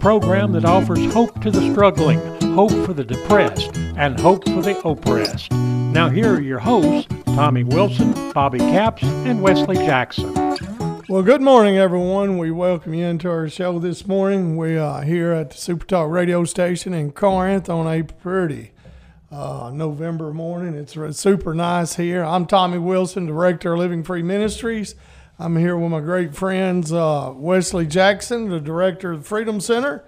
program that offers hope to the struggling, hope for the depressed, and hope for the oppressed. Now, here are your hosts, Tommy Wilson, Bobby Capps, and Wesley Jackson. Well, good morning, everyone. We welcome you into our show this morning. We are here at the Super Talk radio station in Corinth on a pretty uh, November morning. It's super nice here. I'm Tommy Wilson, Director of Living Free Ministries. I'm here with my great friends uh, Wesley Jackson, the Director of the Freedom Center.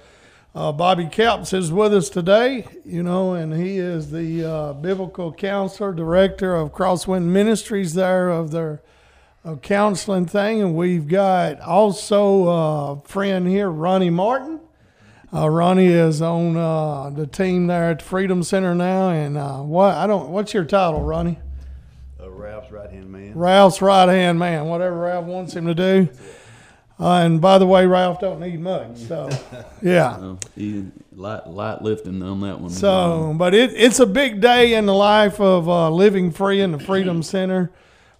Uh, Bobby Capps is with us today, you know, and he is the uh, Biblical Counselor, Director of Crosswind Ministries there of their a counseling thing, and we've got also a friend here, Ronnie Martin. Uh, Ronnie is on uh, the team there at the Freedom Center now, and uh, what I don't. What's your title, Ronnie? Uh, Ralph's right hand man. Ralph's right hand man. Whatever Ralph wants him to do. Uh, and by the way, Ralph don't need much, so yeah. Uh, he light light lifting on that one. So, but it, it's a big day in the life of uh, living free in the Freedom Center.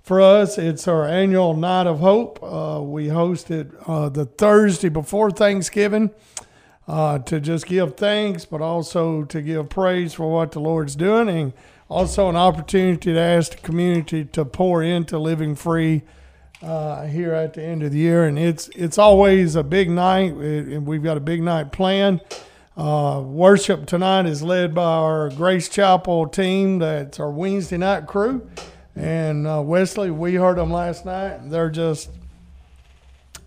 For us, it's our annual Night of Hope. Uh, we host it uh, the Thursday before Thanksgiving uh, to just give thanks, but also to give praise for what the Lord's doing, and also an opportunity to ask the community to pour into living free uh, here at the end of the year. And it's it's always a big night, and we've got a big night planned. Uh, worship tonight is led by our Grace Chapel team. That's our Wednesday night crew. And uh, Wesley, we heard them last night. They're just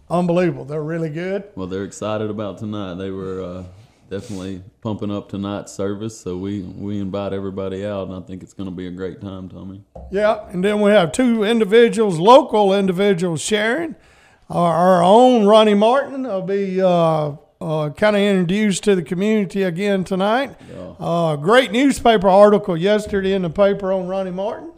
unbelievable. They're really good. Well, they're excited about tonight. They were uh, definitely pumping up tonight's service, so we we invite everybody out, and I think it's going to be a great time, Tommy. Yeah. And then we have two individuals, local individuals sharing. Our, our own Ronnie Martin will be uh, uh, kind of introduced to the community again tonight. Uh, great newspaper article yesterday in the paper on Ronnie Martin.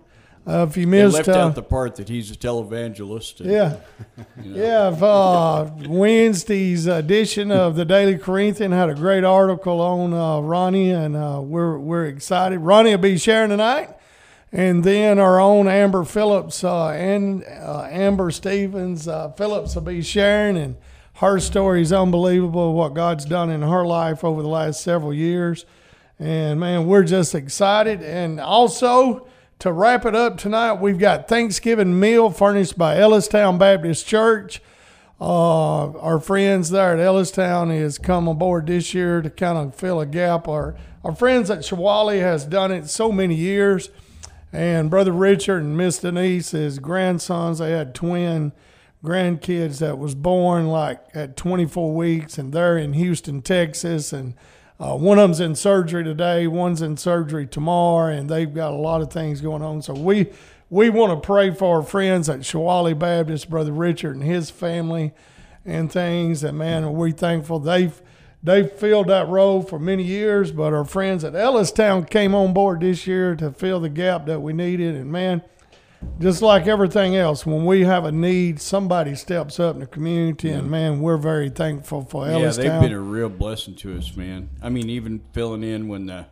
Uh, if you They missed, left uh, out the part that he's a televangelist. and- Yeah. Yeah. if, Uh, Wednesday's edition of the Daily Corinthian had a great article on uh, Ronnie, and uh, we're, we're excited. Ronnie will be sharing tonight. And then our own Amber Phillips uh, and uh, Amber Stevens uh, Phillips will be sharing, and her story is unbelievable what God's done in her life over the last several years. And man, we're just excited. And also, to wrap it up tonight, we've got Thanksgiving meal furnished by Ellistown Baptist Church. Uh, our friends there at Ellistown has come aboard this year to kind of fill a gap. Our our friends at Shawali has done it so many years, and Brother Richard and Miss Denise, his grandsons, they had twin grandkids that was born like at 24 weeks, and they're in Houston, Texas, and uh, one of them's in surgery today, one's in surgery tomorrow, and they've got a lot of things going on. So we we want to pray for our friends at Shawali Baptist, Brother Richard and his family, and things. And man, we're thankful they've they've filled that role for many years. But our friends at Ellistown came on board this year to fill the gap that we needed. And man, just like everything else, when we have a need, somebody steps up in the community, and man, we're very thankful for Yeah, Ellistown. they've been a real blessing to us, man. I mean, even filling in when the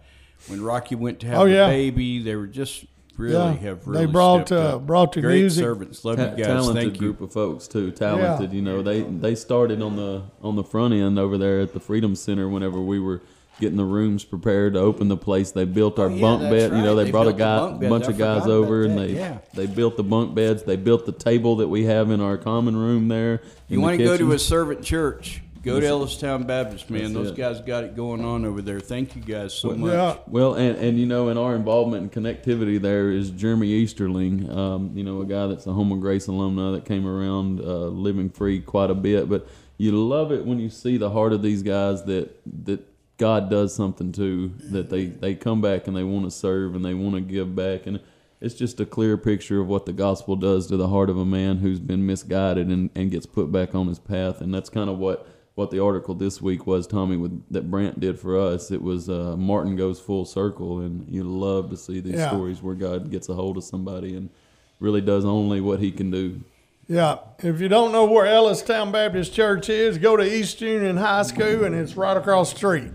when Rocky went to have Oh, the yeah. baby, they were just really Yeah. have They really brought, stepped uh, up. brought the Great music. servants. Love Ta- you guys. talented Thank you. group of folks too. Talented, you know. They they started on the on the front end over there at the Freedom Center. Whenever we were getting the rooms prepared to open the place, they built our Oh, yeah, bunk that's bed. You know, they, They brought a guy, bunk beds. bunch I of guys over, and they yeah. they built the bunk beds. They built the table that we have in our common room there. You in the want to go to a servant church? Go to Ellistown Baptist, man. That's Those it. guys got it going on over there. Thank you guys so much. Yeah. Well, and, and you know, in our involvement and connectivity there is Jeremy Easterling, um, you know, a guy that's a Home of Grace alumni that came around uh, living free quite a bit. But you love it when you see the heart of these guys that that God does something too that they, they come back and they want to serve and they want to give back. And it's just a clear picture of what the gospel does to the heart of a man who's been misguided and, and gets put back on his path. And that's kind of what what the article this week was, Tommy, with that Brant did for us. It was uh, Martin goes full circle, and you love to see these Yeah. stories where God gets a hold of somebody and really does only what He can do. Yeah. If you don't know where Ellistown Baptist Church is, go to East Union High School, and it's right across the street.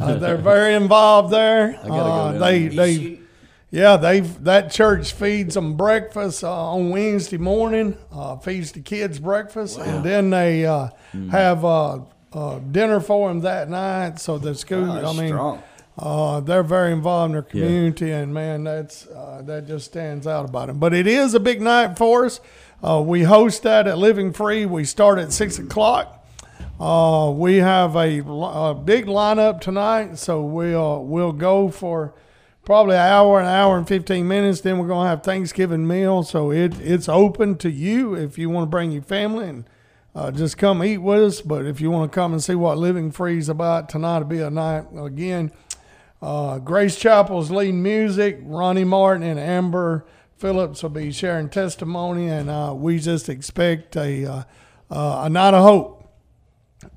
Uh, they're very involved there. go Uh, they they yeah they've that church feeds them breakfast uh, on Wednesday morning. Uh, feeds the kids breakfast, and then they uh, have uh, uh, dinner for them that night. So the school, Wow, I mean, uh, they're very involved in their community, and man, that's uh, that just stands out about them. But it is a big night for us. Uh, we host that at Living Free. We start at six o'clock. Uh, we have a, a big lineup tonight, so we'll we'll go for probably an hour, an hour and fifteen minutes. Then we're gonna have Thanksgiving meal, so it it's open to you if you want to bring your family and uh, just come eat with us. But if you want to come and see what Living Free is about, tonight will be a night again. Uh, Grace Chapel's leading music. Ronnie Martin and Amber Phillips will be sharing testimony, and uh, we just expect a uh, uh, a night of hope.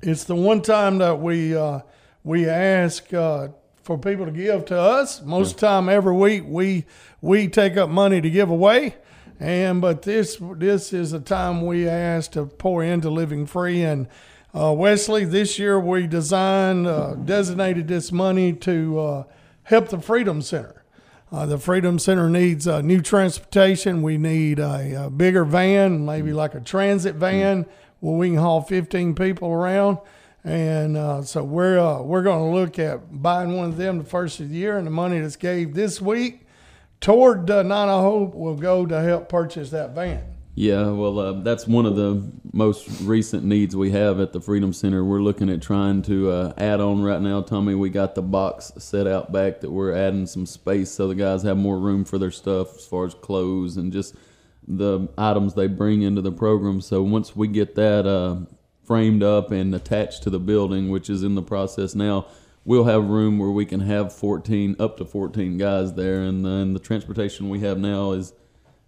It's the one time that we uh, we ask uh, for people to give to us. Most time every week we we take up money to give away, and but this this is a time we ask to pour into Living Free and. Uh, Wesley, this year we designed, uh, designated this money to uh, help the Freedom Center. Uh, the Freedom Center needs uh, new transportation. We need a, a bigger van, maybe like a transit van, where we can haul 15 people around. And uh, so we're uh, we're going to look at buying one of them the first of the year, and the money that's gave this week toward uh, Hope will go to help purchase that van. Yeah, well, uh, that's one of the most recent needs we have at the Freedom Center. We're looking at trying to uh, add on right now. Tommy, we got the box set out back that we're adding some space so the guys have more room for their stuff as far as clothes and just the items they bring into the program. So once we get that uh, framed up and attached to the building, which is in the process now, we'll have room where we can have 14, up to 14 guys there. And then the transportation we have now is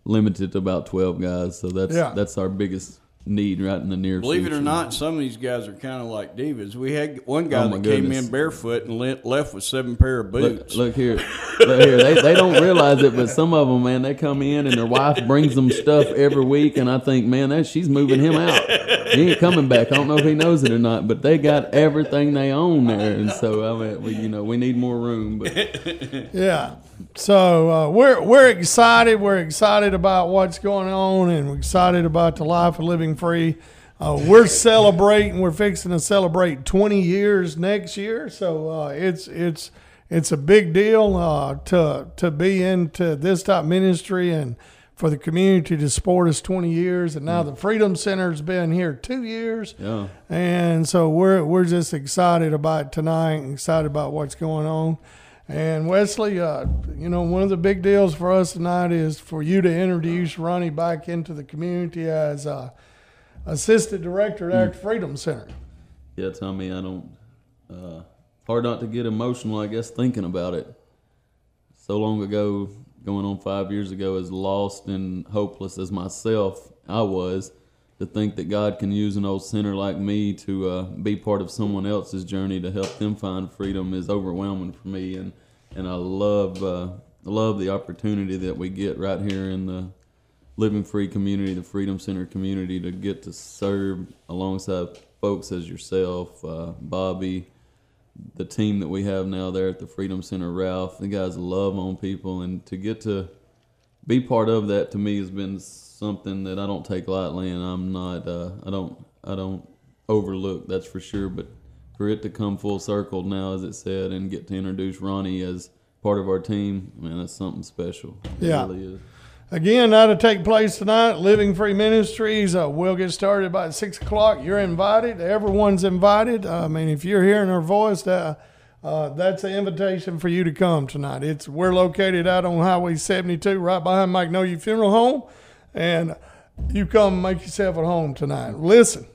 limited to about 12 guys. So that's Yeah. that's our biggest need right in the near Believe it or not, some of these guys are kind of like divas. We had one guy Oh, my that came in barefoot and le- left with seven pair of boots. Look, look here, look here. They, they don't realize it, but some of them, man, they come in and their wife brings them stuff every week, and I think, man, that she's moving him out. He ain't coming back. I don't know if he knows it or not, but they got everything they own there, and so I mean, we, you know, we need more room. But Yeah. So uh, we're we're excited. We're excited about what's going on, and we're excited about the life of living free. Uh, we're celebrating. We're fixing to celebrate 20 years next year. So uh, it's it's it's a big deal uh, to to be into this type of ministry and for the community to support us 20 years. And now the Freedom Center's been here two years. yeah, And so we're we're just excited about tonight, excited about what's going on. And Wesley, uh, you know, one of the big deals for us tonight is for you to introduce Ronnie back into the community as uh, assistant director at the Freedom Center. yeah, Tommy, I don't. Uh, hard not to get emotional, I guess, thinking about it. So long ago, going on five years ago, as lost and hopeless as myself I was, to think that God can use an old sinner like me to uh, be part of someone else's journey to help them find freedom is overwhelming for me, and and I love uh, love the opportunity that we get right here in the Living Free community, the Freedom Center community, to get to serve alongside folks as yourself, uh, Bobby, the team that we have now there at the Freedom Center, Ralph. The guys love on people, and to get to be part of that to me has been something that I don't take lightly, and I'm not. Uh, I don't. I don't overlook. That's for sure. But for it to come full circle now, as it said, and get to introduce Ronnie as part of our team, man, that's something special. It Yeah. really is. Again, that'll take place tonight. Living Free Ministries. Uh, we'll get started about six o'clock. You're invited. Everyone's invited. I mean, if you're hearing our voice, that, uh, that's the invitation for you to come tonight. It's we're located out on Highway 72, right behind Mike Magnolia Funeral Home, and you come make yourself at home tonight. Listen,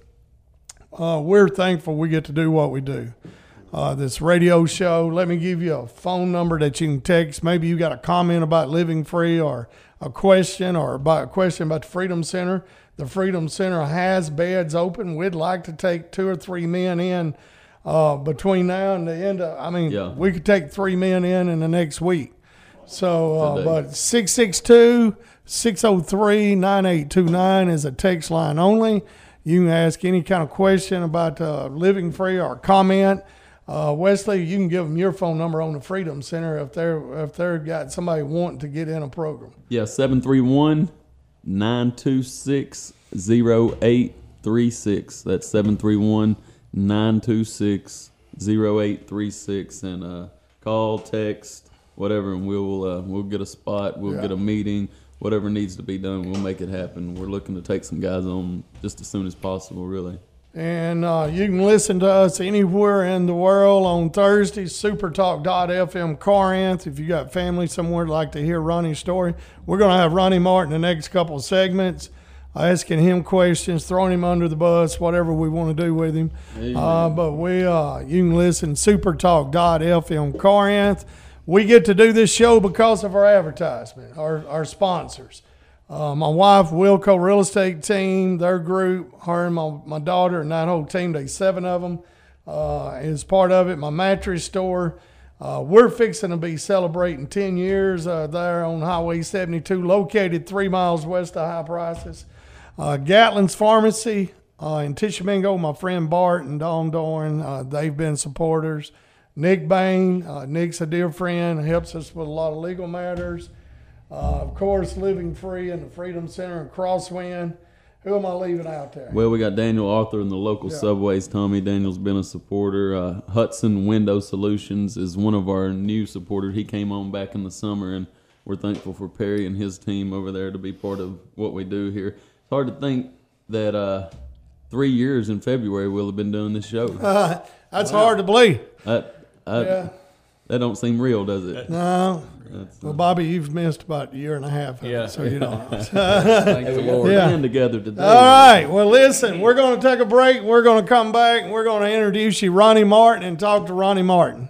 uh, we're thankful we get to do what we do. Uh, this radio show. Let me give you a phone number that you can text. Maybe you got a comment about living free or a question or about a question about the Freedom Center. The Freedom Center has beds open. We'd like to take two or three men in uh, between now and the end of, I mean, Yeah. we could take three men in in the next week. So, uh, but 662 603 9829 is a text line only. You can ask any kind of question about uh, living free or comment. Uh, Wesley, you can give them your phone number on the Freedom Center if they're if they've got somebody wanting to get in a program. Yeah, 731 926 0836. That's 731 926 0836. And uh, call, text, whatever, and we'll, uh, we'll get a spot, we'll Yeah. get a meeting, whatever needs to be done, we'll make it happen. We're looking to take some guys on just as soon as possible, really. And uh, you can listen to us anywhere in the world on Thursdays, supertalk.fm Corinth. If you got family somewhere that'd like to hear Ronnie's story, we're going to have Ronnie Martin the next couple of segments, asking him questions, throwing him under the bus, whatever we want to do with him. Uh, but we, uh, you can listen supertalk.fm Corinth. We get to do this show because of our advertisement, our, our sponsors. Uh, my wife, Wilco Real Estate Team, their group, her and my, my daughter, and that whole team, they seven of them, uh, is part of it. My mattress store. Uh, we're fixing to be celebrating 10 years uh, there on Highway 72, located three miles west of High Prices. Uh, Gatlin's Pharmacy in Tishomingo, my friend Bart and Don Dorn, they've been supporters. Nick Bain, Nick's a dear friend, helps us with a lot of legal matters. Uh, of course, Living Free and the Freedom Center and Crosswind. Who am I leaving out there? Well, we got Daniel Arthur in the local subways. Tommy Daniel's been a supporter. Uh, Hudson Window Solutions is one of our new supporters. He came on back in the summer, and we're thankful for Perry and his team over there to be part of what we do here. It's hard to think that uh, three years in February we'll have been doing this show. That's hard to believe. that, that, Yeah. That don't seem real, does it? No. That's, uh, Well, Bobby, you've missed about a year and a half. of it, Yeah. So you don't know. Thank the Lord. Yeah. together today. All right. Well, listen, we're going to take a break. We're going to come back and we're going to introduce you Ronnie Martin and talk to Ronnie Martin.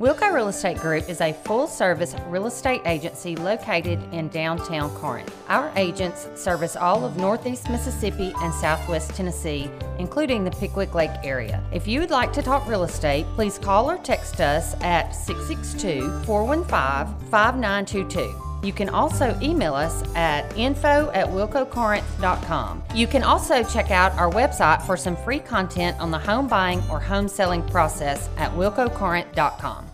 Wilco Real Estate Group is a full service real estate agency located in downtown Corinth. Our agents service all of Northeast Mississippi and Southwest Tennessee, including the Pickwick Lake area. If you would like to talk real estate, please call or text us at 662 415 5922. You can also email us at info at wilcocorinth.com. You can also check out our website for some free content on the home buying or home selling process at wilcocorinth.com.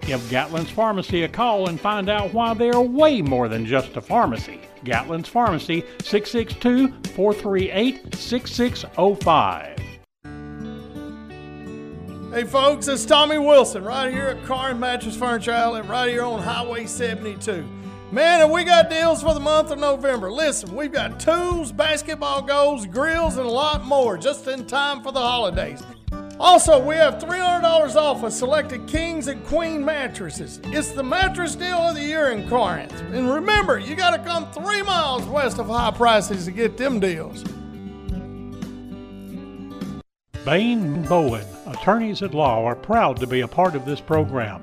Give Gatlin's Pharmacy a call and find out why they are way more than just a pharmacy. Gatlin's Pharmacy, 662 438 6605. Hey folks, it's Tommy Wilson right here at Car and Mattress Furniture right here on Highway 72. Man, and we got deals for the month of November. Listen, we've got tools, basketball goals, grills, and a lot more just in time for the holidays. Also, we have $300 off of selected Kings and Queen mattresses. It's the mattress deal of the year in Corinth. And remember, you got to come three miles west of high prices to get them deals. Bain Bowen, attorneys at law, are proud to be a part of this program.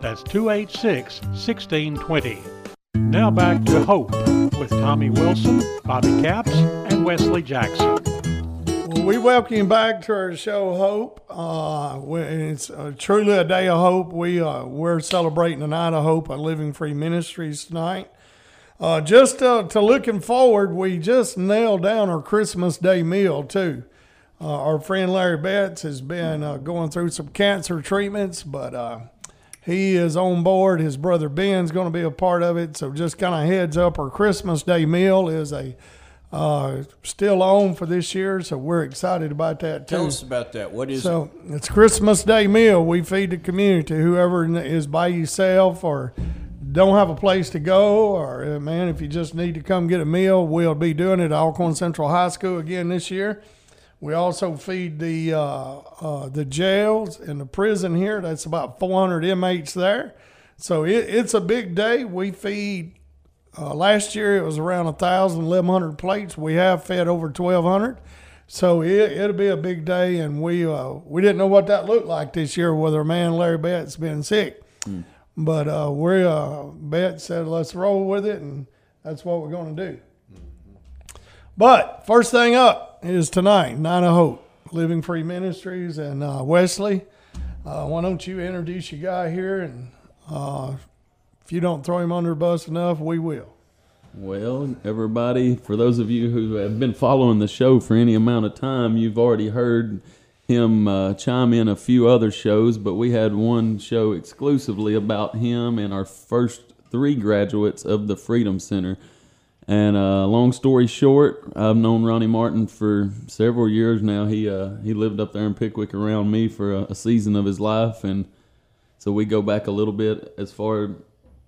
That's 286 1620. Now back to Hope with Tommy Wilson, Bobby Capps, and Wesley Jackson. Well, we welcome you back to our show, Hope. Uh, it's uh, truly a day of hope. We uh, we're celebrating the night of hope at Living Free Ministries tonight. Uh, just uh, to looking forward, we just nailed down our Christmas Day meal too. Uh, our friend Larry Betts has been going through some cancer treatments, but he is on board. His brother Ben's going to be a part of it. So just kind of heads up. Our Christmas Day meal is a uh, still on for this year, so we're excited about that too. Tell us about that. What is so it? it's Christmas Day meal. We feed the community. Whoever is by yourself or don't have a place to go, or uh, man, if you just need to come get a meal, we'll be doing it at Alcorn Central High School again this year. We also feed the uh, uh, the jails and the prison here. That's about 400 inmates there. So it, it's a big day. We feed. Uh, last year it was around 1,000, 1,100 plates. We have fed over 1,200. So it, it'll be a big day, and we uh, we didn't know what that looked like this year with our man Larry Betts been sick. Mm. But uh, we uh, Betts said let's roll with it, and that's what we're going to do. But first thing up, is tonight, Night of Hope, Living Free Ministries, and uh, Wesley. Uh, why don't you introduce your guy here? And uh, if you don't throw him under the bus enough, we will. Well, everybody, for those of you who have been following the show for any amount of time, you've already heard him uh, chime in a few other shows, but we had one show exclusively about him and our first three graduates of the Freedom Center. And uh, long story short, I've known Ronnie Martin for several years now. He uh, he lived up there in Pickwick around me for a, a, season of his life, and so we go back a little bit as far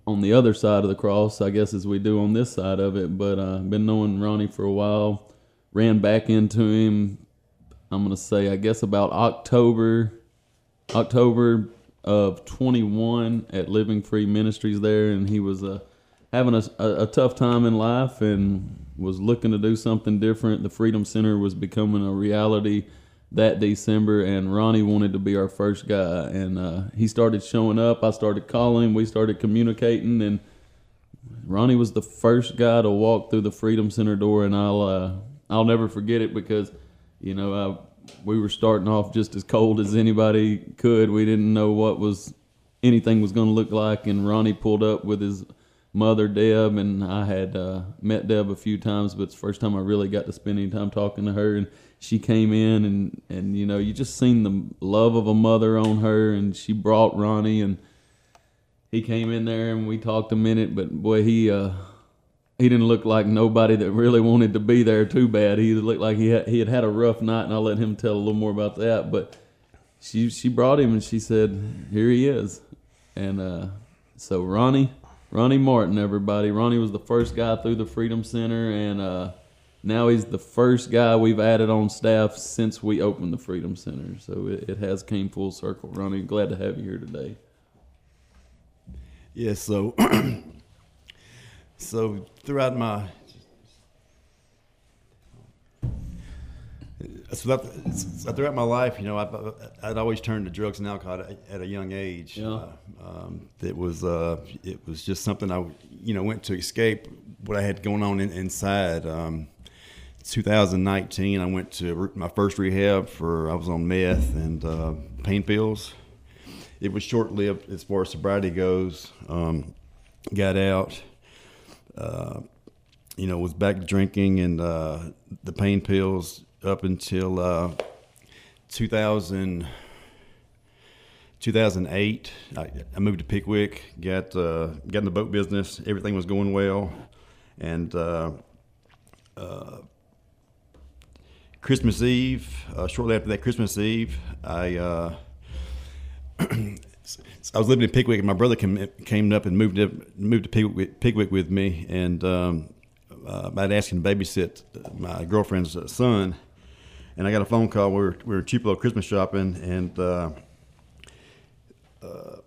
on the other side of the cross, I guess, as we do on this side of it. But I've uh, been knowing Ronnie for a while. Ran back into him. I'm gonna say, I guess, about October, October of 21 at Living Free Ministries there, and he was a having a, a, a, tough time in life and was looking to do something different. The Freedom Center was becoming a reality that December, and Ronnie wanted to be our first guy. And uh, he started showing up. I started calling. We started communicating, and Ronnie was the first guy to walk through the Freedom Center door. And I'll uh, I'll never forget it because you know I, we were starting off just as cold as anybody could. We didn't know what was anything was going to look like, and Ronnie pulled up with his mother Deb, and I had uh, met Deb a few times, but it's the first time I really got to spend any time talking to her. And she came in, and and you know, you just seen the love of a mother on her, and she brought Ronnie, and he came in there, and we talked a minute, but boy, he. Uh, he didn't look like nobody that really wanted to be there too bad. He looked like he had, he had had a rough night, and I'll let him tell a little more about that. But she she brought him, and she said, "Here he is," and uh, so Ronnie, Ronnie Martin, everybody. Ronnie was the first guy through the Freedom Center, and uh, now he's the first guy we've added on staff since we opened the Freedom Center. So it, it has came full circle. Ronnie, glad to have you here today. Yeah. So, so throughout my so throughout my life, you know, I, would always turned to drugs and alcohol at, at a young age. Yeah. Uh, um, it was uh, it was just something I, you know, went to escape what I had going on in, inside. Um, 2019, I went to my first rehab for I was on meth and uh, pain pills. It was short lived as far as sobriety goes. Um, got out. Uh, you know, was back drinking and uh, the pain pills up until uh, 2000, 2008. I, I moved to Pickwick, got uh, got in the boat business. Everything was going well, and uh, uh, Christmas Eve, uh, shortly after that Christmas Eve, I uh, I was living in Pickwick, and my brother came, came up and moved up, moved to Pickwick, Pickwick with me, and um, uh, I'd asked him to babysit my girlfriend's son, and I got a phone call. We were, we were Tupelo Christmas shopping, and uh, uh,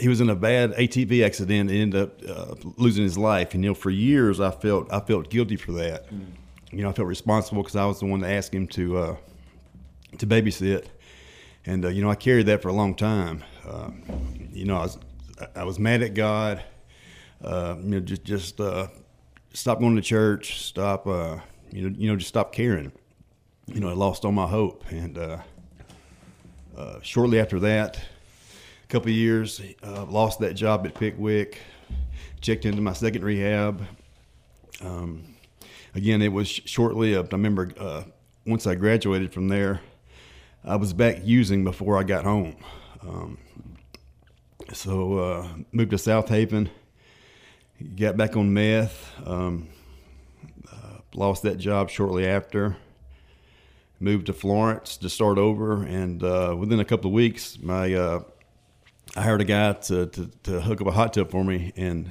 he was in a bad ATV accident and ended up uh, losing his life. And you know, for years I felt I felt guilty for that. Mm. You know, I felt responsible because I was the one that asked him to uh, to babysit, and you know, I carried that for a long time. you know, I was I was mad at God. you know, just just stop going to church, stop, uh, you know, you know, just stop caring. You know, I lost all my hope, and uh, uh, shortly after that, a couple years, uh, lost that job at Pickwick. Checked into my second rehab. Um, again, it was short lived. I remember uh, once I graduated from there, I was back using before I got home. Um, so uh, moved to Southaven, got back on meth. Um, uh, lost that job shortly after. Moved to Florence to start over, and uh, within a couple of weeks, my uh, I hired a guy to, to, to hook up a hot tub for me, and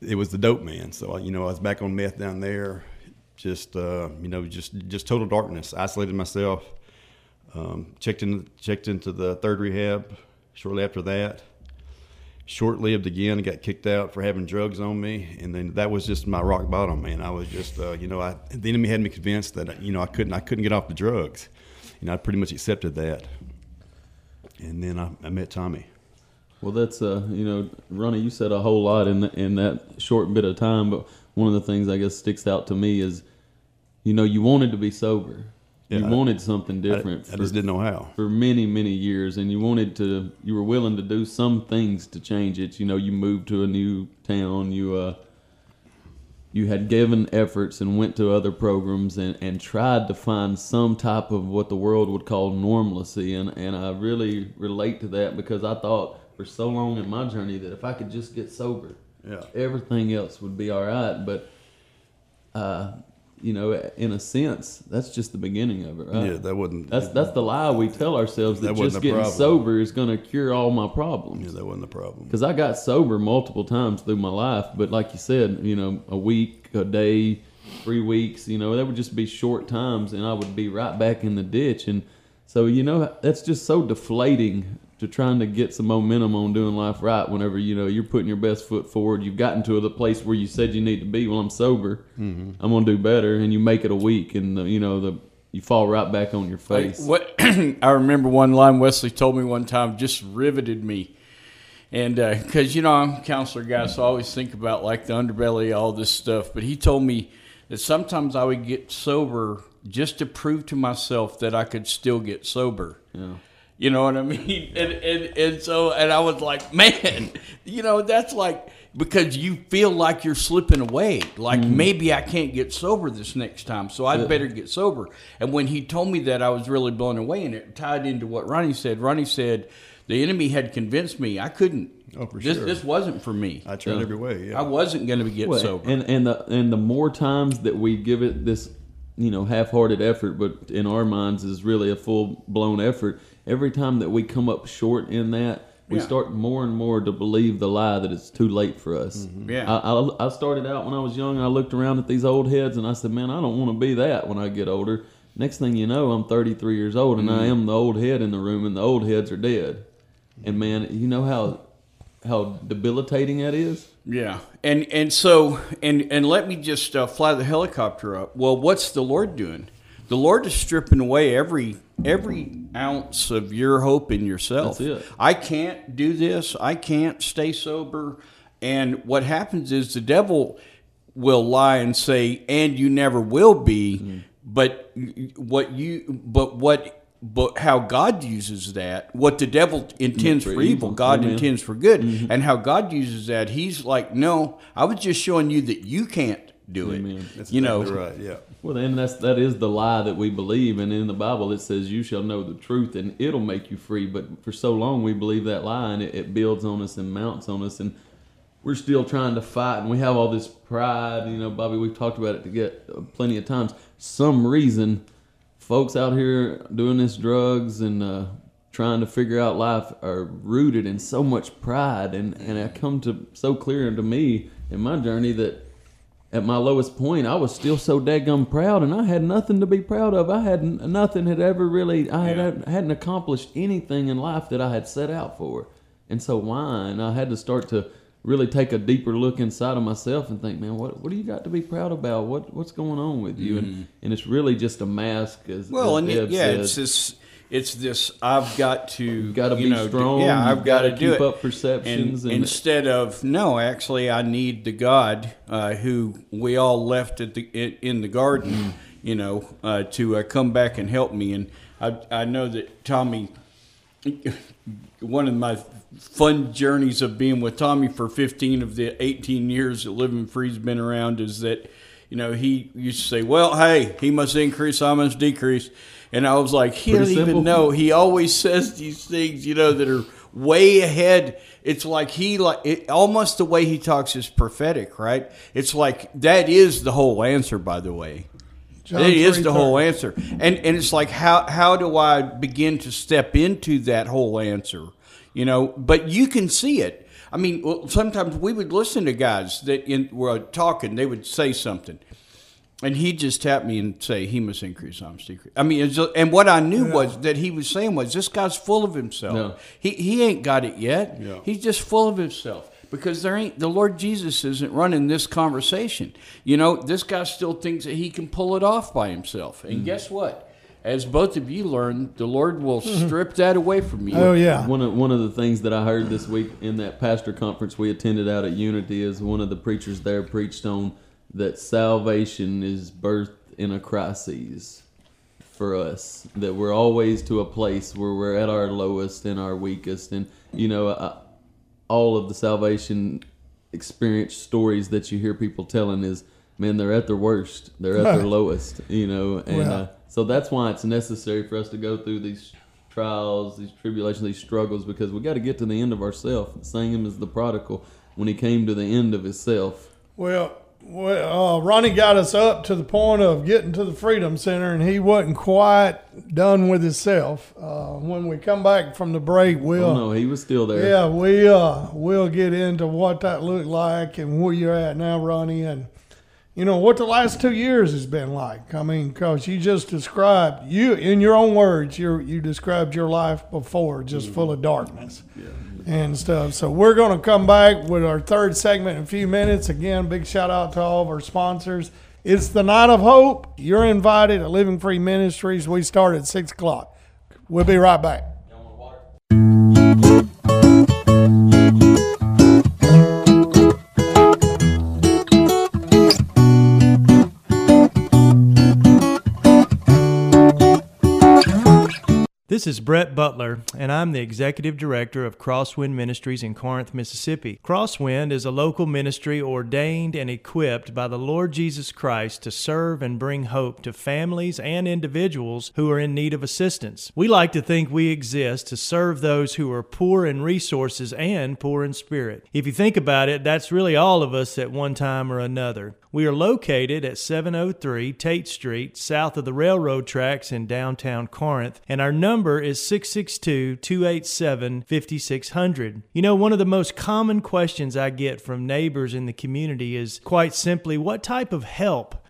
it was the dope man. So you know, I was back on meth down there. Just uh, you know, just just total darkness. Isolated myself. Um, checked in checked into the third rehab shortly after that short lived again. Got kicked out for having drugs on me, and then that was just my rock bottom. Man, I was just, uh, you know, I, the enemy had me convinced that you know I couldn't, I couldn't get off the drugs. Know, I pretty much accepted that, and then I, I met Tommy. Well, that's uh, you know, Ronnie, you said a whole lot in the, in that short bit of time, but one of the things I guess sticks out to me is, you know, you wanted to be sober yeah, you wanted something different. I, I for, just didn't know how for many many years, and you wanted to. You were willing to do some things to change it. You know, you moved to a new town. You uh, you had given efforts and went to other programs and, and tried to find some type of what the world would call normalcy. And, and I really relate to that because I thought for so long in my journey that if I could just get sober, yeah. everything else would be all right. But uh, you know, in a sense, that's just the beginning of it, right? Yeah, that wouldn't. That's that's the lie we tell ourselves that, that just getting problem. sober is going to cure all my problems. Yeah, that wasn't the problem. Because I got sober multiple times through my life, but like you said, you know, a week, a day, three weeks, you know, that would just be short times, and I would be right back in the ditch. And so, you know, that's just so deflating to trying to get some momentum on doing life right whenever you know you're putting your best foot forward. You've gotten to the place where you said you need to be. Well i'm sober. Mm-hmm. i'm gonna do better and you make it a week and the, you know the you fall right back on your face. what i remember one line wesley told me one time just riveted me. And because uh, you know i'm a counselor guy so i always think about like the underbelly all this stuff. But he told me that sometimes i would get sober just to prove to myself that i could still get sober. Yeah you know what I mean? And, and, and so, and I was like, man, you know, that's like, because you feel like you're slipping away. Like mm maybe I can't get sober this next time, so I'd yeah. better get sober. And when he told me that, I was really blown away, and it tied into what Ronnie said. Ronnie said the enemy had convinced me I couldn't. Oh, for this, sure. This wasn't for me. I tried every way. Yeah. I wasn't going to be get well, sober. And and the and the more times that we give it this, you know, half-hearted effort, but in our minds is really a full-blown effort every time that we come up short in that, we yeah. start more and more to believe the lie that it's too late for us. Mm-hmm. Yeah. I, I, I, started out when I was young. I looked around at these old heads and I said, man, I don't want to be that when I get older. Next thing you know, I'm 33 years old and mm-hmm. I am the old head in the room, and the old heads are dead. And man, you know how how debilitating that is. Yeah, and and so and and let me just uh, fly the helicopter up. Well, what's the Lord doing? The Lord is stripping away every every ounce of your hope in yourself. I can't do this. I can't stay sober. And what happens is the devil will lie and say, "And you never will be." Mm. But what you, but what but how God uses that, what the devil intends for, for, evil, God Amen. intends for good, mm-hmm. and how God uses that, He's like, no, I was just showing you that you can't do Amen. it. That's you know, right. Yeah. Well, then that's that is the lie that we believe, and in the Bible it says, "You shall know the truth, and it'll make you free." But for so long we believe that lie, and it, it builds on us and mounts on us, and we're still trying to fight, and we have all this pride. You know, Bobby, we've talked about it to get uh, plenty of times. Some reason, folks out here doing this drugs and uh, trying to figure out life are rooted in so much pride, and and it come to so clear to me in my journey that at my lowest point, I was still so daggum proud, and I had nothing to be proud of. I had nothing had ever really, I had, hadn't accomplished anything in life that I had set out for, and so why? And I had to start to really take a deeper look inside of myself and think, man, what what do you got to be proud about? What what's going on with you? And and it's really just a mask, as Mm-hmm. well, as and it, yeah, said. it's this. It's this. I've got to. gotta be know, do- strong, Yeah, I've got to do keep it. up perceptions And and- instead of no, actually, I need the God uh, who we all left at the in, in the garden. Mm-hmm. You know, uh, to uh, come back and help me. And I I know that Tommy. One of my fun journeys of being with Tommy for 15 of the 18 years that Living Free's been around is that, you know, he used to say, well, hey, he must increase, I must decrease. And I was like, he Pretty doesn't simple. even know. He always says these things, you know, that are way ahead. It's like he like it, almost the way he talks is prophetic, right? It's like that is the whole answer, by the way. John it is the whole answer, and and it's like how how do I begin to step into that whole answer? You know, but you can see it. I mean, well, sometimes we would listen to guys that in, were talking. They would say something, and he'd just tap me and say, "He must increase, I must decrease." I mean, just- and what I knew was that he was saying was, "This guy's full of himself. No. He he ain't got it yet. Yeah. He's just full of himself." Because there ain't the Lord Jesus isn't running this conversation. You know, this guy still thinks that he can pull it off by himself. And mm. guess what? As both of you learned, the Lord will strip that away from you. Oh yeah. One of one of the things that I heard this week in that pastor conference we attended out at Unity is one of the preachers there preached on that salvation is birthed in a crisis for us. That we're always to a place where we're at our lowest and our weakest, and you know, I, all of the salvation experience stories that you hear people telling is, man, they're at their worst, they're at their lowest, you know, and uh, so that's why it's necessary for us to go through these trials, these tribulations, these struggles, because we got to get to the end of ourselves. Same as the prodigal when he came to the end of himself. Well, well, uh, Ronnie got us up to the point of getting to the Freedom Center, and he wasn't quite done with himself. Uh, when we come back from the break, we'll Oh no, he was still there. yeah, we uh, we'll get into what that looked like and where you're at now, Ronnie, and you know what the last two years has been like. I mean, because you just described you in your own words, you you described your life before, just full of darkness and stuff. So we're going to come back with our third segment in a few minutes. Again, big shout out to all of our sponsors. It's the night of hope. You're invited at Living Free Ministries. We start at six o'clock. We'll be right back. This is Brett Butler, and I'm the Executive Director of Crosswind Ministries in Corinth, Mississippi. Crosswind is a local ministry ordained and equipped by the Lord Jesus Christ to serve and bring hope to families and individuals who are in need of assistance. We like to think we exist to serve those who are poor in resources and poor in spirit. If you think about it, that's really all of us at one time or another. We are located at 703 Tate Street, south of the railroad tracks in downtown Corinth, and our number is 662 287 5600. You know, one of the most common questions I get from neighbors in the community is quite simply what type of help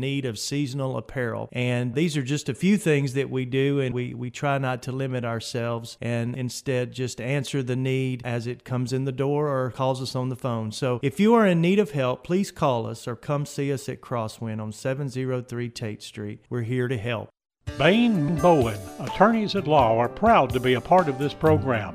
need of seasonal apparel. And these are just a few things that we do, and we, we try not to limit ourselves and instead just answer the need as it comes in the door or calls us on the phone. So if you are in need of help, please call us or come see us at Crosswind on 703 Tate Street. We're here to help. Bain Bowen, attorneys at law, are proud to be a part of this program.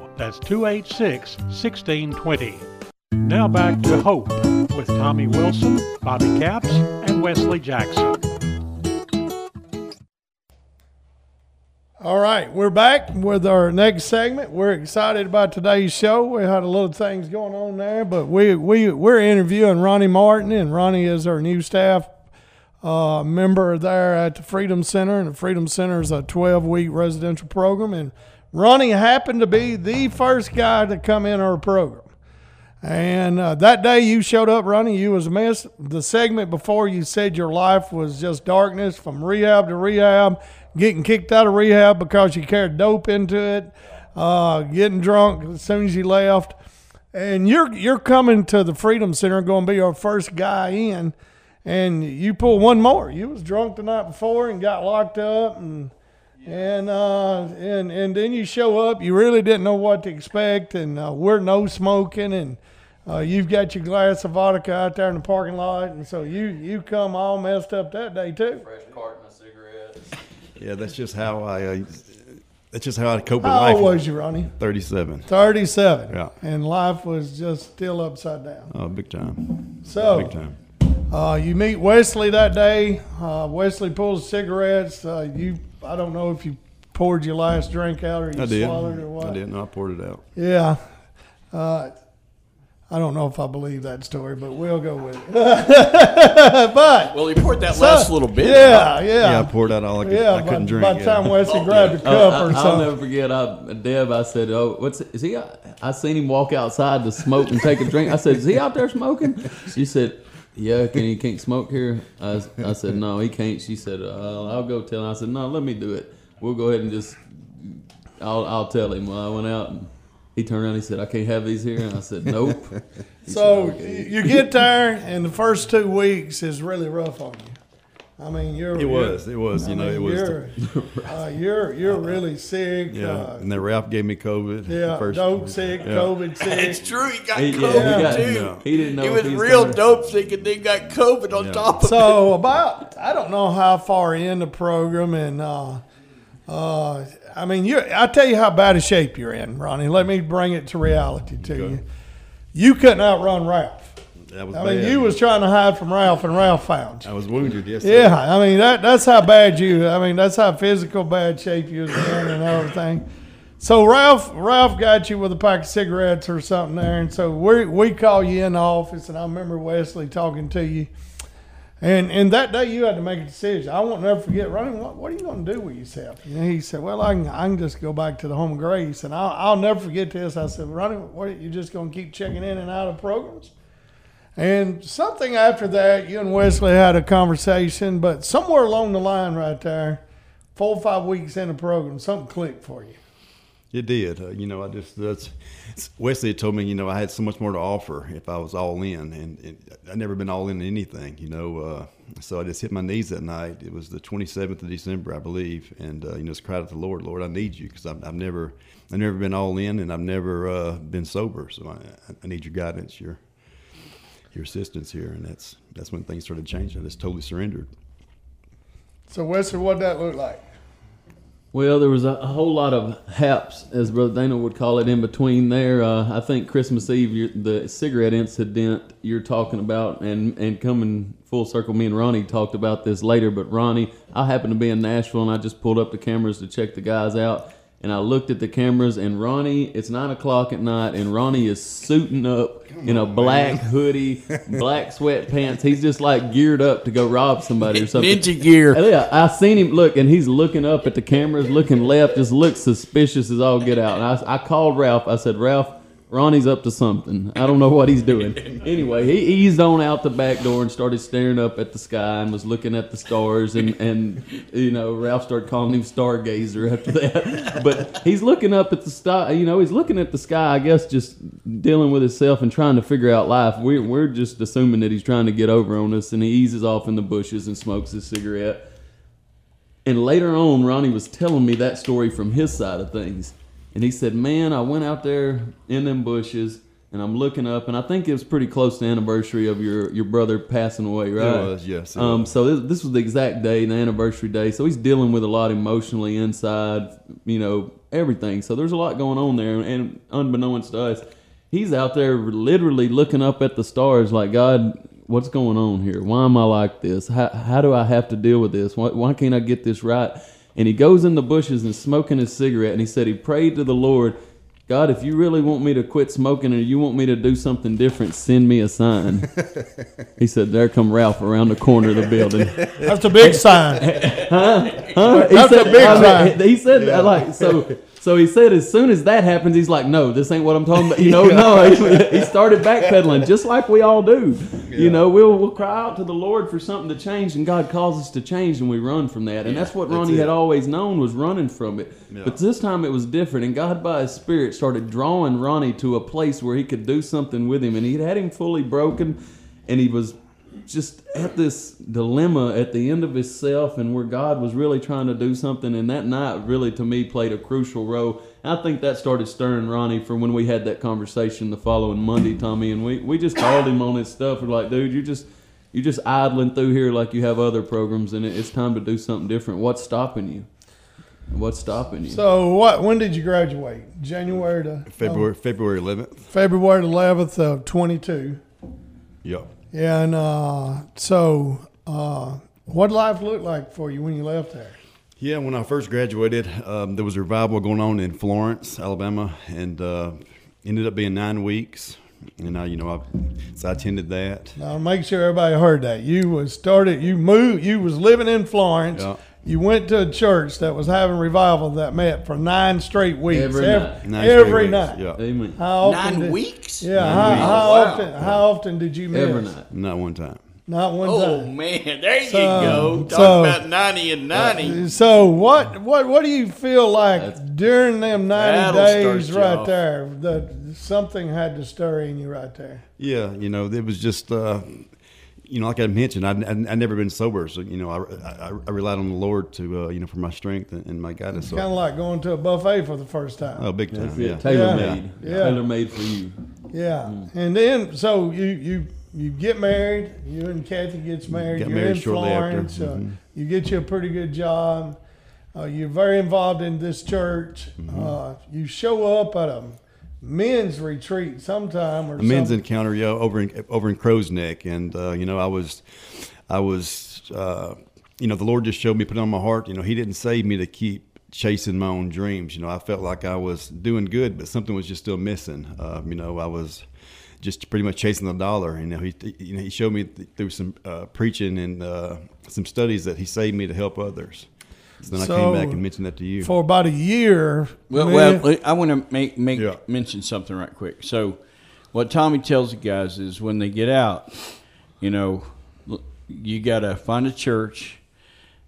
That's 286 1620. Now back to Hope with Tommy Wilson, Bobby Capps, and Wesley Jackson. All right, we're back with our next segment. We're excited about today's show. We had a little things going on there, but we we we're interviewing Ronnie Martin, and Ronnie is our new staff uh, member there at the Freedom Center, and the Freedom Center is a 12 week residential program, and Ronnie happened to be the first guy to come in our program. And uh, that day you showed up, Ronnie, you was missed. The segment before you said your life was just darkness from rehab to rehab, getting kicked out of rehab because you carried dope into it, uh, getting drunk as soon as you left. And you're you're coming to the Freedom Center, going to be our first guy in, and you pull one more. You was drunk the night before and got locked up, and and uh, and and then you show up. You really didn't know what to expect, and uh, we're no smoking, and uh, you've got your glass of vodka out there in the parking lot, and so you you come all messed up that day too. Fresh carton of cigarettes. Yeah, that's just how I. Uh, that's just how I cope with How life. old was you, Ronnie? Thirty-seven. Thirty-seven. Yeah. And life was just still upside down. Oh, big time. So Big time. Uh, you meet Wesley that day. Uh, Wesley pulls cigarettes. Uh, you, I don't know if you poured your last drink out or you I did. swallowed it or what. I did. No, I poured it out. Yeah. Uh, I don't know if I believe that story, but we'll go with it. but Well, he poured that last little bit. yeah, Yeah, Yeah, I poured out all I could. yeah. I couldn't by, drink. by the yeah. time Wesley grabbed a cup Oh, or I, I'll never forget. I Deb, I said, "Oh, what's is he?" I seen him walk outside to smoke and take a drink. I said, "Is he out there smoking?" She said, "Yeah, can he can't smoke here?" I, I said, "No, he can't." She said, "I'll go tell him." I said, "No, let me do it. We'll go ahead and just, I'll I'll tell him." Well, I went out and he turned around. He said, "I can't have these here." And I said, "Nope." He So said, "Okay." you get there, and the first two weeks is really rough on you. I mean, you're It was. It was. You know, I it was. You're, uh, you're you're really sick. yeah. Uh, and then Ralph gave me COVID. yeah, first- dope sick, yeah. COVID sick. It's true. He got He- yeah, COVID he got- too. no. he didn't know He was real coming. dope sick and then got COVID on Yeah. top of it. So about I don't know how far in the program, and uh, uh, I mean, you. I tell you how bad a shape you're in, Ronnie. Let me bring it to reality to you. You couldn't outrun Ralph. That was I bad. mean, you was trying to hide from Ralph, and Ralph found you. I was wounded. Yes. sir. Yeah, I mean that that's how bad you. I mean that's how physical bad shape you was in and everything. So Ralph Ralph got you with a pack of cigarettes or something there, and so we we call you in the office, and I remember Wesley talking to you, and and that day you had to make a decision. I won't never forget. Ronnie, what, what are you going to do with yourself? And he said, Well, I can I can just go back to the home of grace, and I'll, I'll never forget this. I said, Ronnie, what you just going to keep checking in and out of programs? And something after that, you and Wesley had a conversation, but somewhere along the line right there, four or five weeks in the program, something clicked for you. It did. Uh, you know, I just that's Wesley had told me. You know, I had so much more to offer if I was all in, and, and I'd never been all in anything. You know, uh, so I just hit my knees that night. It was the 27th of December, I believe, and uh, you know, just cried out to the Lord, Lord, I need you because I've, I've never, I've never been all in, and I've never uh, been sober. So I, I need your guidance, your, your assistance here, and that's that's when things started changing. I just totally surrendered. So Wesley, what did that look like? Well, there was a, a whole lot of haps, as Brother Dana would call it, in between there. Uh, I think Christmas Eve, you're, the cigarette incident you're talking about, and, and coming full circle, me and Ronnie talked about this later. But Ronnie, I happened to be in Nashville, and I just pulled up the cameras to check the guys out. And I looked at the cameras, and Ronnie, it's nine o'clock at night, and Ronnie is suiting up in a black hoodie, black sweatpants. He's just like geared up to go rob somebody or something. Ninja gear. And yeah, I seen him look, and he's looking up at the cameras, looking left, just looks suspicious as all get out. And I, I called Ralph. I said, Ralph, Ronnie's up to something. I don't know what he's doing. Anyway, he eased on out the back door and started staring up at the sky and was looking at the stars. And, and you know, Ralph started calling him Stargazer after that. But he's looking up at the sky. You know, he's looking at the sky. I guess just dealing with himself and trying to figure out life. We're we're just assuming that he's trying to get over on us, and he eases off in the bushes and smokes his cigarette. And later on, Ronnie was telling me that story from his side of things. And he said, Man, I went out there in them bushes and I'm looking up, and I think it was pretty close to the anniversary of your, your brother passing away, right? It was, yes, it Um, was. so this, this was the exact day, the anniversary day. So he's dealing with a lot emotionally inside, you know, everything. So there's a lot going on there, and unbeknownst to us, he's out there literally looking up at the stars, like God, what's going on here? Why am I like this? How, how do I have to deal with this? Why, why can't I get this right? And he goes in the bushes and smoking his cigarette, and he said he prayed to the Lord. God, if you really want me to quit smoking or you want me to do something different, send me a sign. he said, There come Ralph around the corner of the building. That's a big sign. Huh? He That's said, a big I mean, sign. He said that like so. So he said as soon as that happens, he's like, "No, this ain't what I'm talking about." You know, no. He, he started backpedaling, just like we all do. You know, we'll we'll cry out to the Lord for something to change, and God calls us to change, and we run from that. And that's what that's Ronnie it. had always known was running from it. But this time it was different, and God by His Spirit started drawing Ronnie to a place where He could do something with him, and He had him fully broken, and he was just at this dilemma at the end of himself and where God was really trying to do something and that night really to me played a crucial role. I think that started stirring Ronnie from when we had that conversation the following Monday, Tommy, and we, we just called him on his stuff. We're like, dude, you just you're just idling through here like you have other programs and it's time to do something different. What's stopping you? What's stopping you? So what? When did you graduate? January to February um, February 11th. February eleventh of twenty two. Yep. Yeah, and uh, so uh, what life looked like for you when you left there? Yeah, when I first graduated, um, there was a revival going on in Florence, Alabama, and uh, ended up being nine weeks. And I, you know, I, so I attended that. Now make sure everybody heard that you was started. You moved. You was living in Florence. Yeah. You went to a church that was having revival that met for nine straight weeks. Every night. Nine straight every weeks. Yeah, Amen. How often Nine did- weeks? Yeah. Nine how, weeks. how Wow. often? How often did you miss? Every night. not one time. Not one Oh time. Oh man, there you So- go. Talk so- about ninety and ninety. So what what what do you feel like during them ninety days right off. there that something had to stir in you right there? Yeah, you know, it was just, uh, you know, like I mentioned, I'd, I'd, I'd never been sober, so you know, I, I, I relied on the Lord to, uh, you know, for my strength and, and my guidance. So, Kind of like going to a buffet for the first time. oh, big time. That's yeah. Tailor made. Yeah. Tailor made for you. Yeah, and then so you you you get married. You and Kathy gets married. Got you're married in shortly after. Florence. Uh, you get you a pretty good job. Uh, you're very involved in this church. Mm-hmm. Uh, you show up at a men's retreat sometime or a men's something. encounter, yeah, over in over in Crow's Neck, and uh, you know, I was, I was, uh, you know, the Lord just showed me, put it on my heart. You know, He didn't save me to keep chasing my own dreams. You know, I felt like I was doing good, but something was just still missing. Uh, you know, I was just pretty much chasing the dollar. You know, He, you know, He showed me th- through some uh, preaching and uh, some studies that He saved me to help others. So then I came back and mentioned that to you. for about a year. Well, man- well, I want to make make Yeah. mention something right quick. So, what Tommy tells the guys is when they get out, you know, you got to find a church.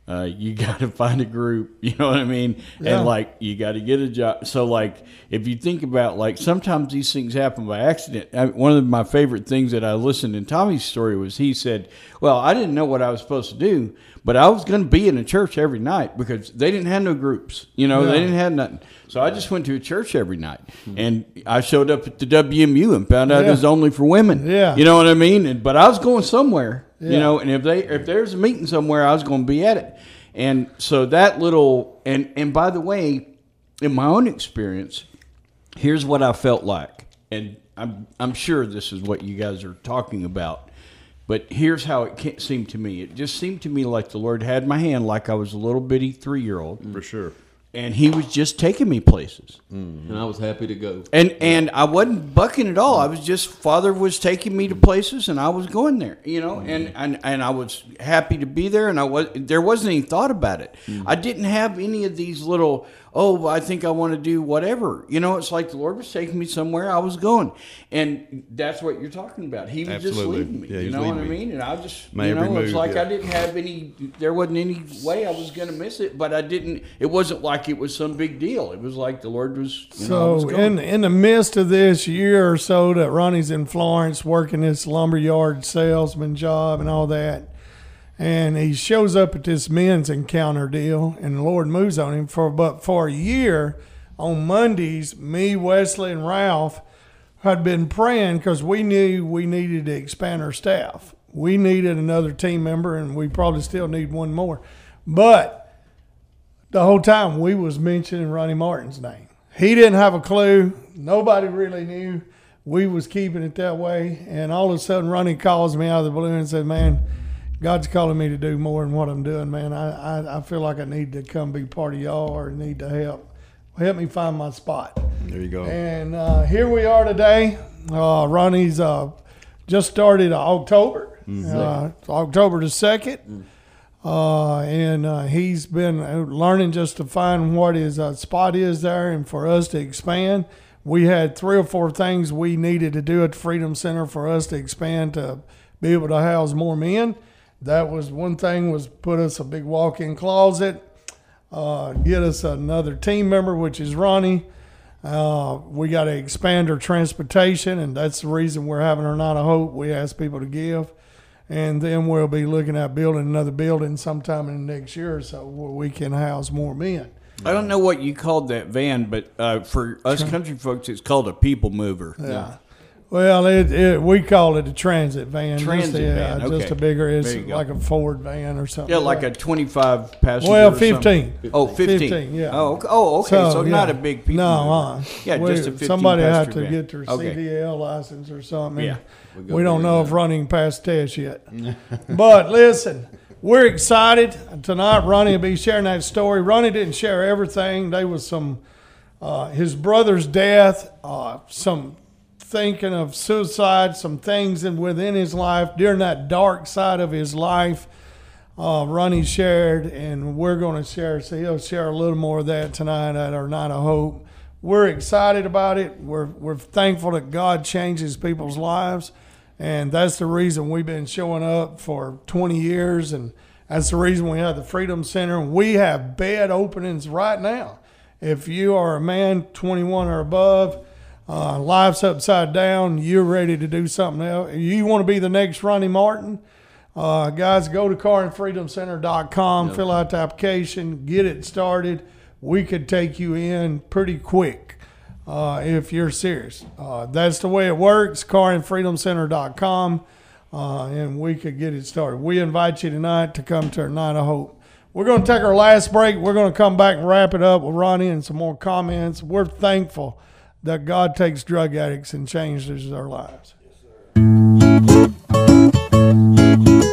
Uh, you got to find a group, you know what I mean? Yeah. And like, you got to get a job. So, like, if you think about like, sometimes these things happen by accident. I, one of my favorite things that I listened in Tommy's story was he said, "Well, I didn't know what I was supposed to do, but I was going to be in a church every night because they didn't have no groups, you know, they didn't have nothing. So I just went to a church every night, and I showed up at the WMU and found out Yeah. it was only for women. Yeah. you know what I mean. And, but I was going somewhere, Yeah. you know, and if they if there's a meeting somewhere, I was going to be at it. And so that little and and by the way, in my own experience, here's what I felt like, and I'm I'm sure this is what you guys are talking about. But here's how it seemed to me. It just seemed to me like the Lord had my hand, like I was a little bitty three year old, For sure. And He was just taking me places. Mm-hmm. and I was happy to go. And and I wasn't bucking at all. I was just Father was taking me to places, and I was going there, you know. Mm-hmm. And and, and I was happy to be there, and I was there wasn't any thought about it. Mm-hmm. I didn't have any of these little. Oh, I think I want to do whatever. You know, it's like the Lord was taking me somewhere. I was going, and that's what you're talking about. He was just Absolutely. leading me. Yeah, you know what I mean? And I just, My you know, it's move, like yeah. I didn't have any. There wasn't any way I was going to miss it, but I didn't. It wasn't like it was some big deal. It was like the Lord was. You know, I was So in in the midst of this year or so that Ronnie's in Florence working this lumberyard salesman job and all that, and he shows up at this men's encounter deal, and the Lord moves on him for but for a year on Mondays, me, Wesley, and Ralph had been praying because we knew we needed to expand our staff. We needed another team member, and we probably still need one more, but the whole time we was mentioning Ronnie Martin's name. He didn't have a clue. Nobody really knew. We was keeping it that way. And all of a sudden Ronnie calls me out of the blue and said, Man, God's calling me to do more than what I'm doing, man. I, I, I feel like I need to come be part of y'all or need to help. Help me find my spot. There you go. And uh, here we are today. Uh, Ronnie's uh, just started October, uh, October the 2nd. Uh, and uh, he's been learning just to find what his uh, spot is there and for us to expand. We had three or four things we needed to do at the Freedom Center for us to expand to be able to house more men. That was one thing was put us a big walk-in closet, uh, get us another team member, which is Ronnie. Uh, we got to expand our transportation, and that's the reason we're having our night of hope. We ask people to give, and then we'll be looking at building another building sometime in the next year or so where we can house more men. I don't know what you called that van, but uh, for us country folks, it's called a people mover. Yeah. Well, it, it we call it a transit van. just, Transit yeah, van, just okay. a bigger, it's There you go. like a Ford van or something. Yeah, like a 25 passenger. Well, or 15. Oh, 15. 15, yeah. Oh, okay, oh, okay. So, not yeah. a big people. No, uh, Yeah, we- just a 15 somebody have to van. get their Okay. CDL license or something. Yeah. we, don't know if running past test yet. but listen, we're excited tonight. Ronnie will be sharing that story. Ronnie didn't share everything. There was some uh, his brother's death, uh, some thinking of suicide, some things in, within his life during that dark side of his life. Uh, Ronnie shared, and we're going to share. So he'll share a little more of that tonight at our night of hope. We're excited about it. We're we're thankful that God changes people's lives, and that's the reason we've been showing up for 20 years, and that's the reason we have the Freedom Center. We have bed openings right now. If you are a man 21 or above, uh, life's upside down, you're ready to do something else. You want to be the next Ronnie Martin. Uh, guys, go to corinthfreedomcenter.com, fill out the application, get it started. We could take you in pretty quick uh, if you're serious. Uh, that's the way it works, corinthfreedomcenter.com, uh, and we could get it started. We invite you tonight to come to our Night of Hope. We're going to take our last break. We're going to come back and wrap it up with Ronnie and some more comments. We're thankful that God takes drug addicts and changes their lives. Wilco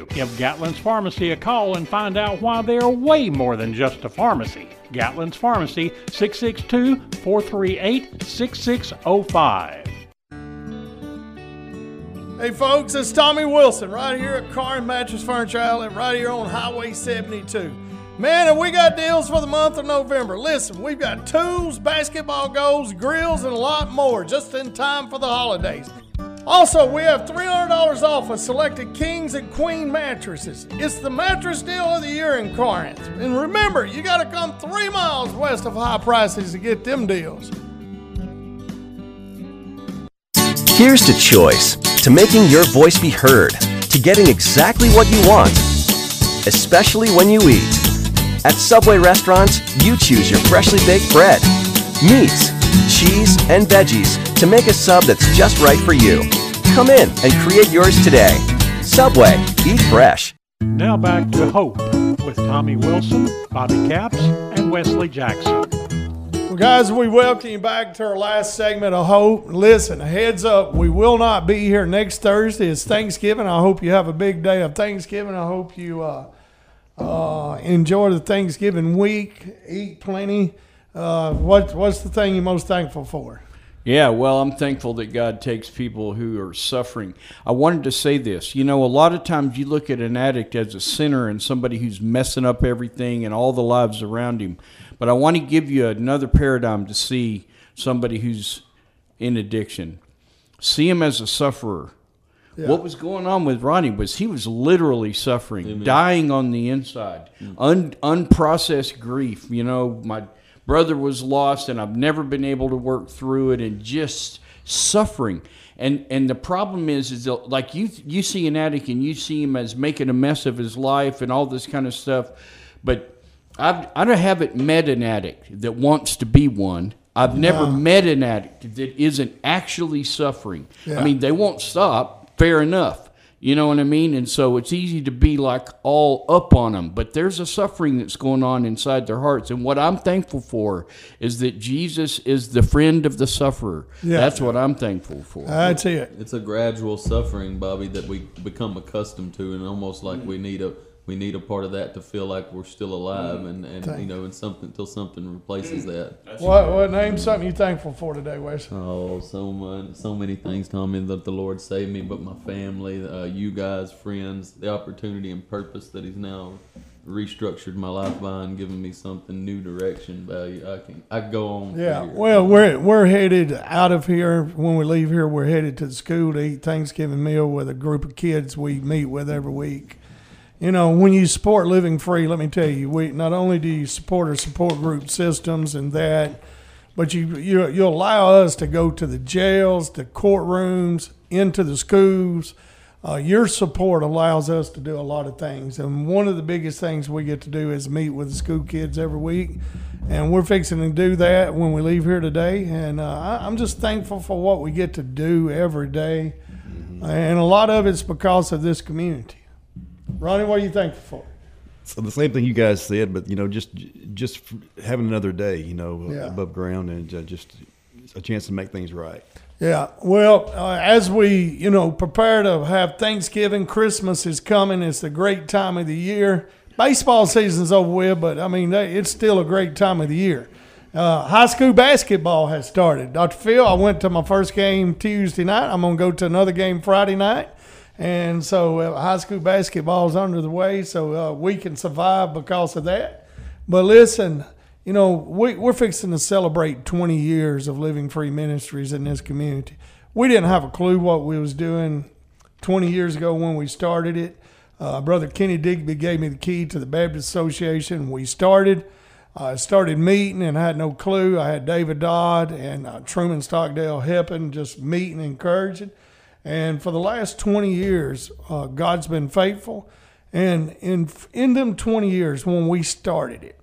Give Gatlin's Pharmacy a call and find out why they are way more than just a pharmacy. Gatlin's Pharmacy, 662 438 6605. Hey folks, it's Tommy Wilson right here at Car and Mattress Furniture Outlet right here on Highway 72. Man, and we got deals for the month of November. Listen, we've got tools, basketball goals, grills, and a lot more just in time for the holidays. Also, we have $300 off of selected Kings and Queen mattresses. It's the mattress deal of the year in Corinth. And remember, you got to come three miles west of high prices to get them deals. Here's to choice, to making your voice be heard, to getting exactly what you want, especially when you eat. At Subway restaurants, you choose your freshly baked bread, meats, cheese, and veggies to make a sub that's just right for you. Come in and create yours today. Subway, eat fresh. Now back to Hope with Tommy Wilson, Bobby Capps, and Wesley Jackson. Well, guys, we welcome you back to our last segment of Hope. Listen, heads up, we will not be here next Thursday. It's Thanksgiving. I hope you have a big day of Thanksgiving. I hope you uh, uh, enjoy the Thanksgiving week, eat plenty. Uh, what, what's the thing you're most thankful for? Yeah, well, I'm thankful that God takes people who are suffering. I wanted to say this. You know, a lot of times you look at an addict as a sinner and somebody who's messing up everything and all the lives around him. But I want to give you another paradigm to see somebody who's in addiction. See him as a sufferer. Yeah. What was going on with Ronnie was he was literally suffering, dying on the inside, Un, unprocessed grief. You know, my brother was lost, and I've never been able to work through it, and just suffering. And and the problem is, is that, like you you see an addict and you see him as making a mess of his life and all this kind of stuff, but I've, I don't haven't met an addict that wants to be one. I've never met an addict that isn't actually suffering. Yeah. I mean, they won't stop. Fair enough. You know what I mean? And so it's easy to be like all up on them, but there's a suffering that's going on inside their hearts. And what I'm thankful for is that Jesus is the friend of the sufferer. Yeah. That's what I'm thankful for. That's it. It's a gradual suffering, Bobby, that we become accustomed to, and almost like we need a we need a part of that to feel like we're still alive, and, and you know, and something until something replaces that. What, what name something you thankful for today, Wes? Oh, so much, so many things, Tommy. That the Lord saved me, but my family, uh, you guys, friends, the opportunity and purpose that He's now restructured my life by and given me something new direction, value. I can I can go on. Yeah, well, we're we're headed out of here. When we leave here, we're headed to the school to eat Thanksgiving meal with a group of kids we meet with every week. You know, when you support Living Free, let me tell you, we not only do you support our support group systems and that, but you you you allow us to go to the jails, the courtrooms, into the schools. Uh, your support allows us to do a lot of things, and one of the biggest things we get to do is meet with the school kids every week, and we're fixing to do that when we leave here today. And uh, I, I'm just thankful for what we get to do every day. and a lot of it's because of this community. Ronnie, what are you thankful for? So the same thing you guys said, but you know, just just having another day, you know, Yeah. above ground, and uh, just a chance to make things right. Yeah. Well, uh, as we, you know, prepare to have Thanksgiving, Christmas is coming. It's a great time of the year. Baseball season's over with, but I mean, they- it's still a great time of the year. Uh, high school basketball has started. Dr. Phil, I went to my first game Tuesday night. I'm going to go to another game Friday night. And so uh, high school basketball is under the way, so uh, we can survive because of that. But listen, you know, we, we're fixing to celebrate 20 years of Living Free Ministries in this community. We didn't have a clue what we was doing 20 years ago when we started it. Uh, Brother Kenny Digby gave me the key to the Baptist Association. We started. I started meeting and I had no clue. I had David Dodd and uh, Truman Stockdale helping, just meeting, encouraging. And for the last 20 years, uh, God's been faithful. And in in them 20 years when we started it,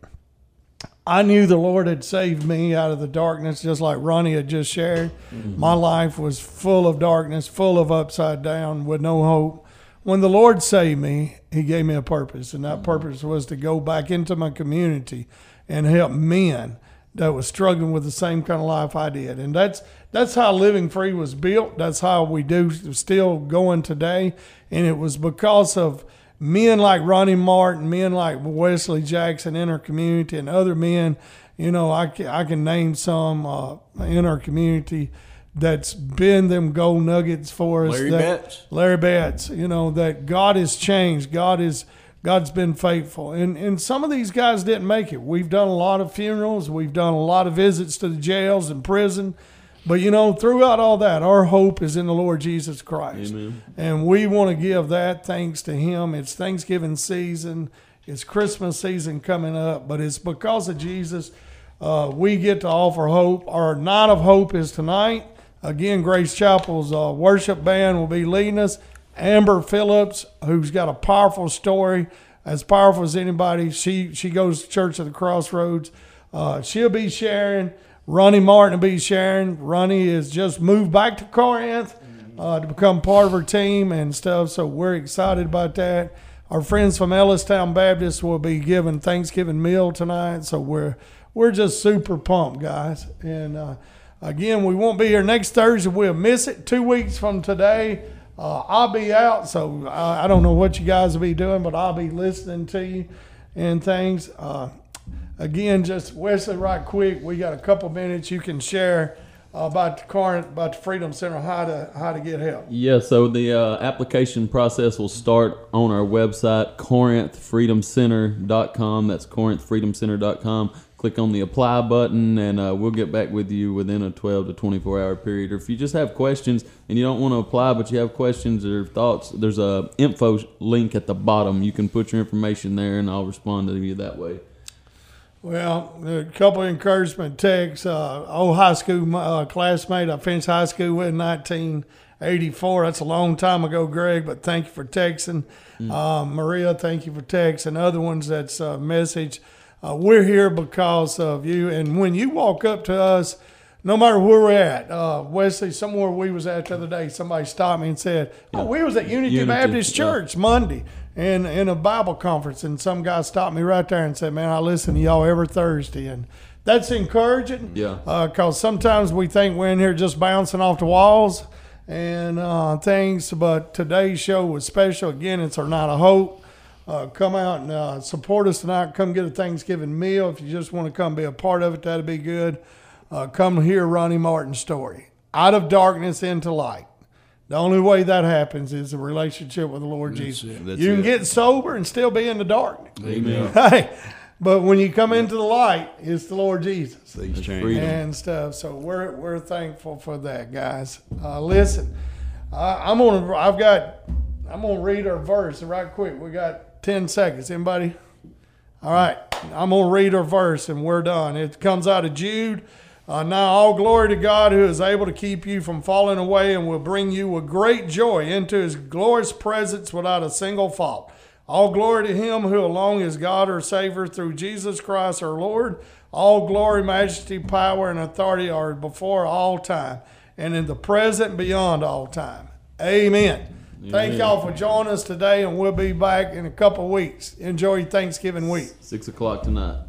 I knew the Lord had saved me out of the darkness, just like Ronnie had just shared. Mm-hmm. My life was full of darkness, full of upside down, with no hope. When the Lord saved me, He gave me a purpose, and that mm-hmm. purpose was to go back into my community and help men that was struggling with the same kind of life I did. And that's that's how Living Free was built. That's how we do still going today. And it was because of men like Ronnie Martin, men like Wesley Jackson in our community, and other men. You know, I can, I can name some uh, in our community that's been them gold nuggets for us. Larry that, Betts. Larry Betts. You know that God has changed. God is God's been faithful, and and some of these guys didn't make it. We've done a lot of funerals. We've done a lot of visits to the jails and prison. But you know, throughout all that, our hope is in the Lord Jesus Christ. Amen. And we want to give that thanks to Him. It's Thanksgiving season, it's Christmas season coming up, but it's because of Jesus uh, we get to offer hope. Our night of hope is tonight. Again, Grace Chapel's uh, worship band will be leading us. Amber Phillips, who's got a powerful story, as powerful as anybody. She she goes to church at the crossroads. Uh, she'll be sharing. Ronnie Martin will be sharing. Ronnie is just moved back to Corinth uh, to become part of her team and stuff. So we're excited about that. Our friends from Ellistown Baptist will be giving Thanksgiving meal tonight. So we're we're just super pumped, guys. And uh, again, we won't be here next Thursday. We'll miss it two weeks from today. Uh, I'll be out, so I, I, don't know what you guys will be doing, but I'll be listening to you and things. Uh, again, just Wesley, right quick, we got a couple minutes you can share about the current about the Freedom Center, how to how to get help. Yeah, so the uh, application process will start on our website, corinthfreedomcenter.com. That's corinthfreedomcenter.com. Click on the apply button, and uh, we'll get back with you within a 12 to 24 hour period. Or if you just have questions and you don't want to apply, but you have questions or thoughts, there's a info link at the bottom. You can put your information there, and I'll respond to you that way. Well, a couple of encouragement texts. Uh, old high school uh, classmate I finished high school with in 1984. That's a long time ago, Greg, but thank you for texting. Mm. Uh, Maria, thank you for texting. Other ones that's a message. Uh, we're here because of you. And when you walk up to us, no matter where we're at, uh, Wesley, somewhere we was at the other day, somebody stopped me and said, "Oh, we was at Unity, Unity Baptist Church yeah. Monday." In in a Bible conference, and some guy stopped me right there and said, "Man, I listen to y'all every Thursday," and that's encouraging. Yeah. Because uh, sometimes we think we're in here just bouncing off the walls and uh, things, but today's show was special. Again, it's our night of hope. Uh, come out and uh, support us tonight. Come get a Thanksgiving meal. If you just want to come be a part of it, that'd be good. Uh, come hear Ronnie Martin's story. Out of darkness into light. The only way that happens is a relationship with the Lord That's Jesus. You can it. get sober and still be in the darkness. Amen. Hey, but when you come into the light, it's the Lord Jesus Things change and stuff. So we're we're thankful for that, guys. Uh, listen, I, I'm gonna I've got I'm gonna read our verse right quick. We got ten seconds. Anybody? All right, I'm gonna read our verse and we're done. It comes out of Jude. Uh, now, all glory to God who is able to keep you from falling away and will bring you with great joy into his glorious presence without a single fault. All glory to him who alone is God our Savior through Jesus Christ our Lord. All glory, majesty, power, and authority are before all time and in the present beyond all time. Amen. Amen. Thank y'all for joining us today, and we'll be back in a couple weeks. Enjoy Thanksgiving week. Six o'clock tonight.